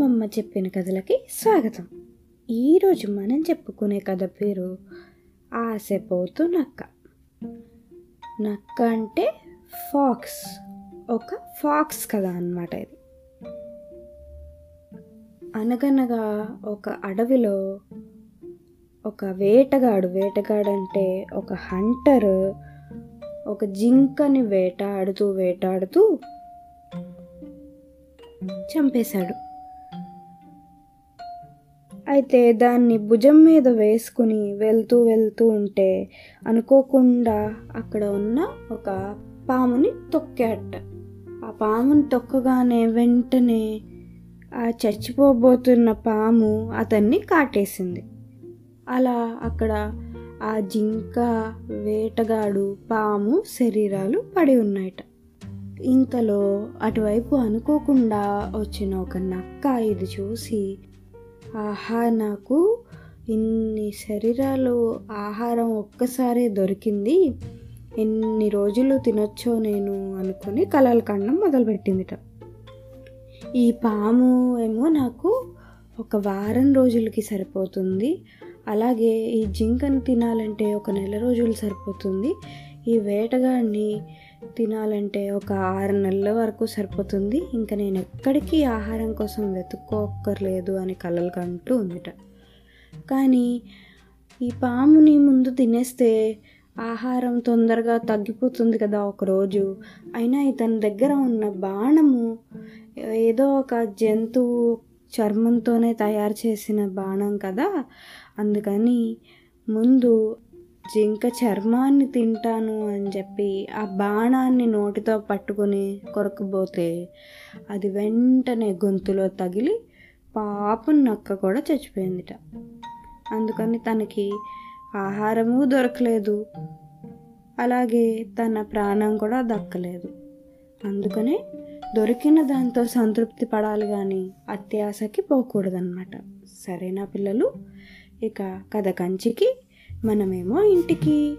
అమ్మమ్మ చెప్పిన కథలకి స్వాగతం. ఈరోజు మనం చెప్పుకునే కథ పేరు ఆశపోతు నక్క నక్క అంటే ఫాక్స్. ఒక ఫాక్స్ కథ అన్నమాట ఇది. అనగనగా ఒక అడవిలో ఒక వేటగాడు వేటగాడు అంటే ఒక హంటర్ ఒక జింకని వేటాడుతూ వేటాడుతూ చంపేశాడు. అయితే దాన్ని భుజం మీద వేసుకుని వెళ్తూ వెళ్తూ ఉంటే అనుకోకుండా అక్కడ ఉన్న ఒక పాముని తొక్కాట. ఆ పాముని తొక్కగానే వెంటనే ఆ చచ్చిపోబోతున్న పాము అతన్ని కాటేసింది. అలా అక్కడ ఆ జింక వేటగాడు పాము శరీరాలు పడి ఉన్నాయట. ఇంతలో అటువైపు అనుకోకుండా వచ్చిన ఒక నక్క ఇది చూసి ఆహా నాకు ఇన్ని శరీరాలు ఆహారం ఒక్కసారి దొరికింది. ఎన్ని రోజులు తినొచ్చో నేను అనుకుని కలలు కండం మొదలుపెట్టిందిట. ఈ పాము ఏమో నాకు ఒక వారం రోజులకి సరిపోతుంది. అలాగే ఈ జింకను తినాలంటే ఒక నెల రోజులు సరిపోతుంది. ఈ వేటగాడిని తినాలంటే ఒక ఆరు నెలల వరకు సరిపోతుంది. ఇంకా నేను ఎక్కడికి ఆహారం కోసం వెతుక్కోక్కర్లేదు అని కలలు కంటూ ఉందిట. కానీ ఈ పాముని ముందు తినేస్తే ఆహారం తొందరగా తగ్గిపోతుంది కదా ఒకరోజు. అయినా ఇతని దగ్గర ఉన్న బాణము ఏదో ఒక జంతువు చర్మంతోనే తయారు చేసిన బాణం కదా. అందుకని ముందు జింక చర్మాన్ని తింటాను అని చెప్పి ఆ బాణాన్ని నోటితో పట్టుకొని కొరకబోతే అది వెంటనే గొంతులో తగిలి పాపం నక్క కూడా చచ్చిపోయిందిట. అందుకని తనకి ఆహారము దొరకలేదు. అలాగే తన ప్రాణం కూడా దక్కలేదు. అందుకనే దొరికిన దాంతో సంతృప్తి పడాలి కానీ అత్యాశకి పోకూడదన్నమాట. సరేనా పిల్లలు? ఇక కథ కంచికి మనమేమో ఇంటికి.